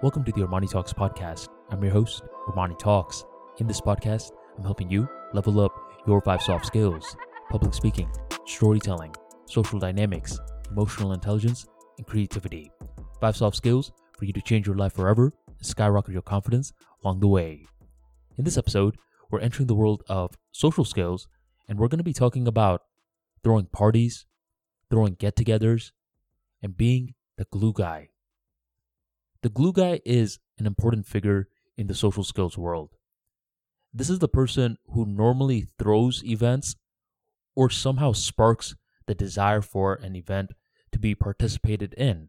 Welcome to the Armani Talks podcast. I'm your host, Armani Talks. In this podcast, I'm helping you level up your five soft skills public speaking, storytelling, social dynamics, emotional intelligence, and creativity. Five soft skills for you to change your life forever and skyrocket your confidence along the way. In this episode, we're entering the world of social skills and we're going to be talking about throwing parties, throwing get togethers, and being the glue guy. The glue guy is an important figure in the social skills world. This is the person who normally throws events or somehow sparks the desire for an event to be participated in.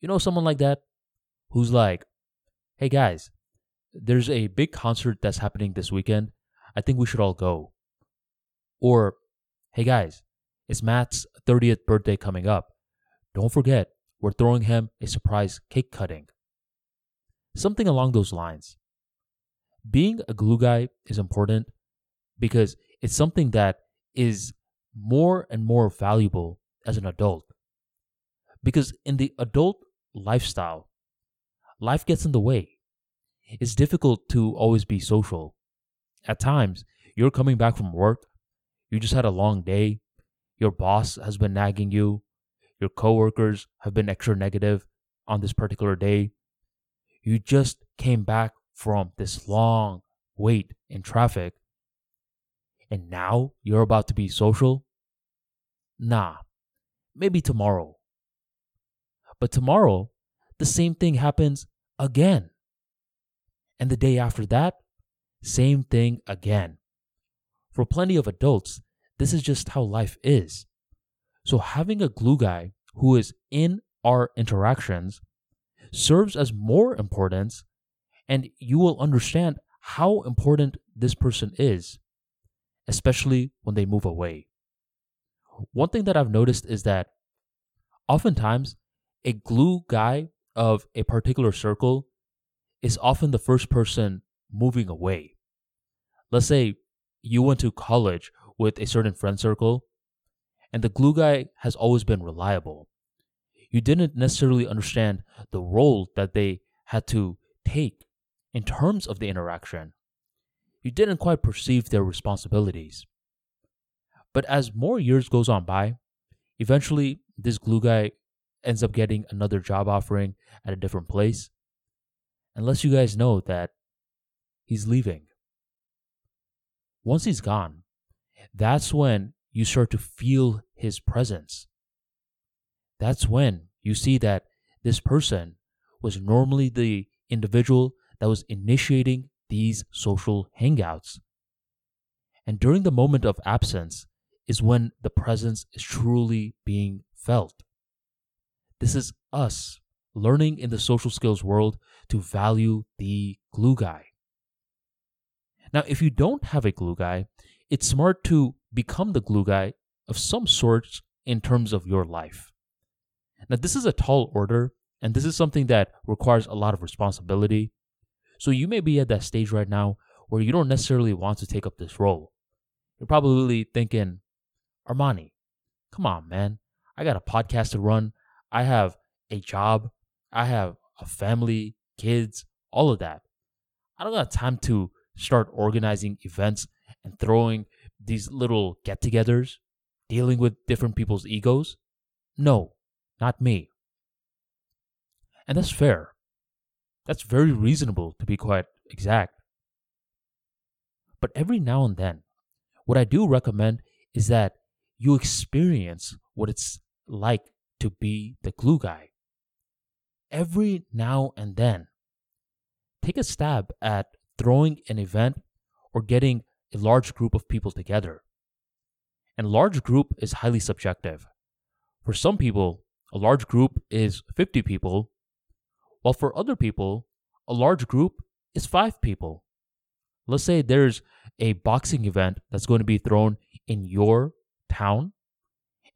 You know, someone like that who's like, hey guys, there's a big concert that's happening this weekend. I think we should all go. Or, hey guys, it's Matt's 30th birthday coming up. Don't forget, we're throwing him a surprise cake cutting. Something along those lines. Being a glue guy is important because it's something that is more and more valuable as an adult. Because in the adult lifestyle, life gets in the way. It's difficult to always be social. At times, you're coming back from work, you just had a long day, your boss has been nagging you, your coworkers have been extra negative on this particular day. You just came back from this long wait in traffic and now you're about to be social? Nah, maybe tomorrow. But tomorrow, the same thing happens again. And the day after that, same thing again. For plenty of adults, this is just how life is. So having a glue guy who is in our interactions serves as more importance, and you will understand how important this person is especially when they move away. One thing that I've noticed is that oftentimes a glue guy of a particular circle is often the first person moving away. Let's say you went to college with a certain friend circle, and the glue guy has always been reliable. You didn't necessarily understand the role that they had to take in terms of the interaction you didn't quite perceive their responsibilities. But as more years goes on by, eventually this glue guy ends up getting another job offering at a different place. Unless you guys know that he's leaving. Once he's gone, that's when you start to feel his presence. That's when you see that this person was normally the individual that was initiating these social hangouts. And during the moment of absence is when the presence is truly being felt. This is us learning in the social skills world to value the glue guy. Now, if you don't have a glue guy, it's smart to become the glue guy of some sort in terms of your life. Now, this is a tall order, and this is something that requires a lot of responsibility so you may be at that stage right now where you don't necessarily want to take up this role. You're probably thinking, Armani, come on, man. I got a podcast to run. I have a job. I have a family, kids, all of that. I don't got time to start organizing events and throwing these little get togethers, dealing with different people's egos. No, not me. And that's fair. That's very reasonable to be quite exact. But every now and then, what I do recommend is that you experience what it's like to be the glue guy. Every now and then, take a stab at throwing an event or getting a large group of people together. And large group is highly subjective. For some people, a large group is 50 people while for other people, a large group is five people. Let's say there's a boxing event that's going to be thrown in your town,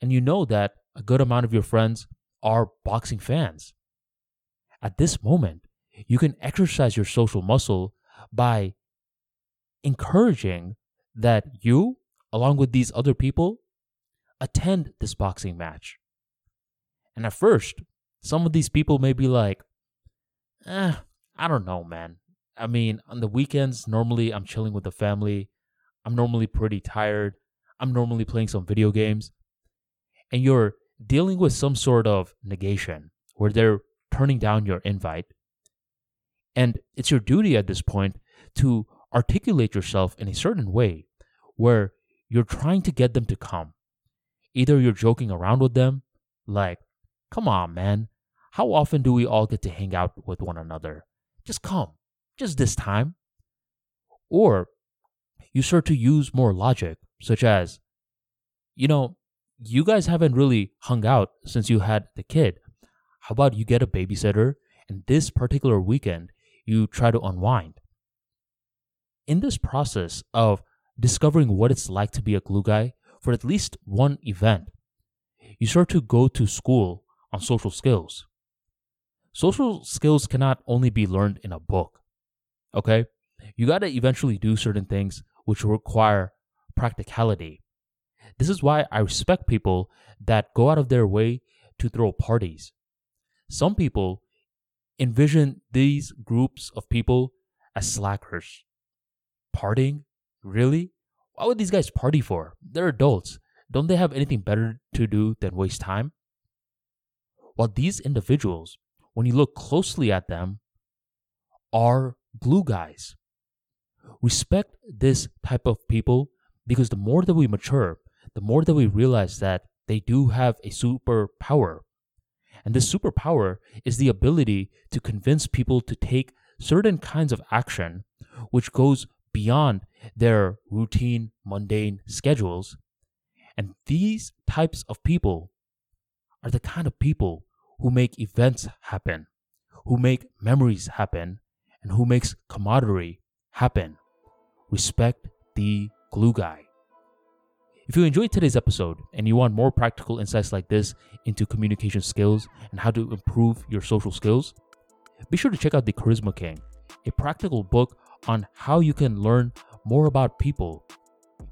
and you know that a good amount of your friends are boxing fans. At this moment, you can exercise your social muscle by encouraging that you, along with these other people, attend this boxing match. And at first, some of these people may be like, eh, I don't know, man. I mean, on the weekends, normally I'm chilling with the family. I'm normally pretty tired. I'm normally playing some video games. And you're dealing with some sort of negation where they're turning down your invite. And it's your duty at this point to articulate yourself in a certain way where you're trying to get them to come. Either you're joking around with them, like, come on, man, how often do we all get to hang out with one another? Just come, just this time. Or you start to use more logic, such as, you know, you guys haven't really hung out since you had the kid. How about you get a babysitter and this particular weekend you try to unwind? In this process of discovering what it's like to be a glue guy for at least one event, you start to go to school on social skills. Social skills cannot only be learned in a book. Okay? You got to eventually do certain things which require practicality. This is why I respect people that go out of their way to throw parties. Some people envision these groups of people as slackers. Partying? Really? Why would these guys party for? They're adults. Don't they have anything better to do than waste time? While these individuals when you look closely at them, are glue guys. Respect this type of people because the more that we mature, the more that we realize that they do have a superpower. And this superpower is the ability to convince people to take certain kinds of action which goes beyond their routine, mundane schedules. And these types of people are the kind of people who make events happen, who make memories happen, and who makes camaraderie happen. Respect the glue guy. If you enjoyed today's episode and you want more practical insights like this into communication skills and how to improve your social skills, be sure to check out The Charisma King, a practical book on how you can learn more about people.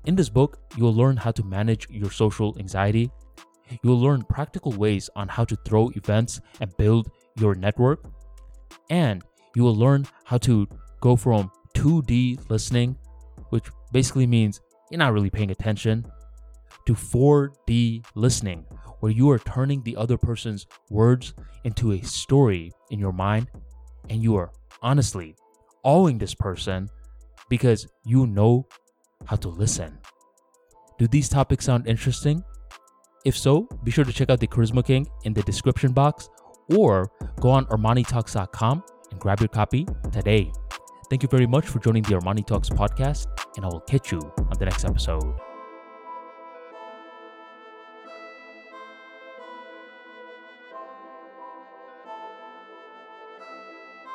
In this book, you'll learn how to manage your social anxiety You'll learn practical ways on how to throw events and build your network. And you will learn how to go from 2D listening, which basically means you're not really paying attention, to 4D listening, where you are turning the other person's words into a story in your mind and you are honestly awing this person because you know how to listen. Do these topics sound interesting? If so, be sure to check out the Charisma King in the description box or go on ArmaniTalks.com and grab your copy today. Thank you very much for joining the Armani Talks podcast, and I will catch you on the next episode.